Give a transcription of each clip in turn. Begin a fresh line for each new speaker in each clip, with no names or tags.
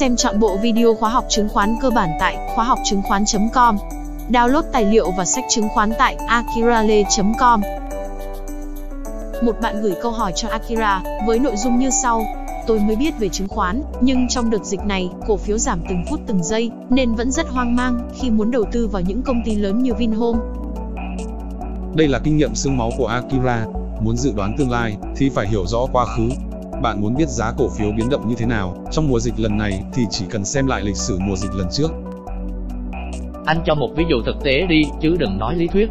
Xem chọn bộ video khóa học chứng khoán cơ bản tại khóa học chứng khoán.com. Download tài liệu và sách chứng khoán tại akirale.com. Một bạn gửi câu hỏi cho Akira với nội dung như sau: Tôi mới biết về chứng khoán, nhưng trong đợt dịch này, cổ phiếu giảm từng phút từng giây, nên vẫn rất hoang mang khi muốn đầu tư vào những công ty lớn như Vinhome.
Đây là kinh nghiệm xương máu của Akira, muốn dự đoán tương lai thì phải hiểu rõ quá khứ. Bạn muốn biết giá cổ phiếu biến động như thế nào trong mùa dịch lần này thì chỉ cần xem lại lịch sử mùa dịch lần trước.
Anh cho một ví dụ thực tế đi, chứ đừng nói lý thuyết.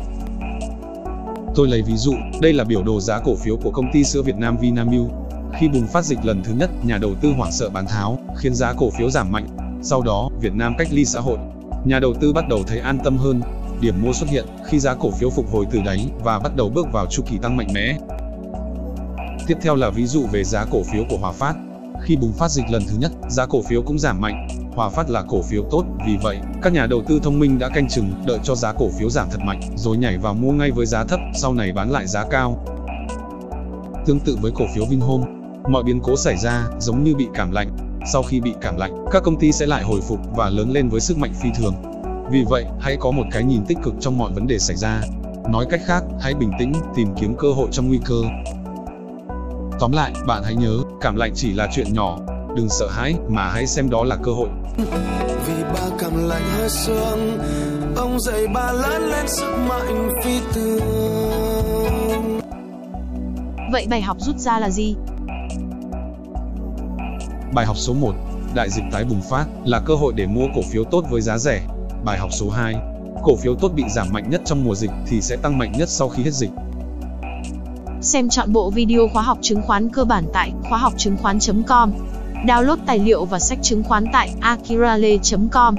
Tôi lấy ví dụ, đây là biểu đồ giá cổ phiếu của công ty sữa Việt Nam Vinamilk. Khi bùng phát dịch lần thứ nhất, nhà đầu tư hoảng sợ bán tháo, khiến giá cổ phiếu giảm mạnh. Sau đó, Việt Nam cách ly xã hội. Nhà đầu tư bắt đầu thấy an tâm hơn. Điểm mua xuất hiện khi giá cổ phiếu phục hồi từ đáy và bắt đầu bước vào chu kỳ tăng mạnh mẽ. Tiếp theo là ví dụ về giá cổ phiếu của Hòa Phát. Khi bùng phát dịch lần thứ nhất, giá cổ phiếu cũng giảm mạnh. Hòa Phát là cổ phiếu tốt, vì vậy, các nhà đầu tư thông minh đã canh chừng, đợi cho giá cổ phiếu giảm thật mạnh, rồi nhảy vào mua ngay với giá thấp, sau này bán lại giá cao. Tương tự với cổ phiếu Vinhome, mọi biến cố xảy ra giống như bị cảm lạnh. Sau khi bị cảm lạnh, các công ty sẽ lại hồi phục và lớn lên với sức mạnh phi thường. Vì vậy, hãy có một cái nhìn tích cực trong mọi vấn đề xảy ra. Nói cách khác, hãy bình tĩnh, tìm kiếm cơ hội trong nguy cơ. Tóm lại, bạn hãy nhớ, cảm lạnh chỉ là chuyện nhỏ, đừng sợ hãi mà hãy xem đó là cơ hội.
Vì ba cảm lạnh hơi sương, ông dạy ba lớn lên sức mạnh phi thường.
Vậy bài học rút ra là gì?
Bài học số 1, đại dịch tái bùng phát là cơ hội để mua cổ phiếu tốt với giá rẻ. Bài học số 2, cổ phiếu tốt bị giảm mạnh nhất trong mùa dịch thì sẽ tăng mạnh nhất sau khi hết dịch.
Xem chọn bộ video khóa học chứng khoán cơ bản tại khóa học chứng khoán.com. Download tài liệu và sách chứng khoán tại akirale.com.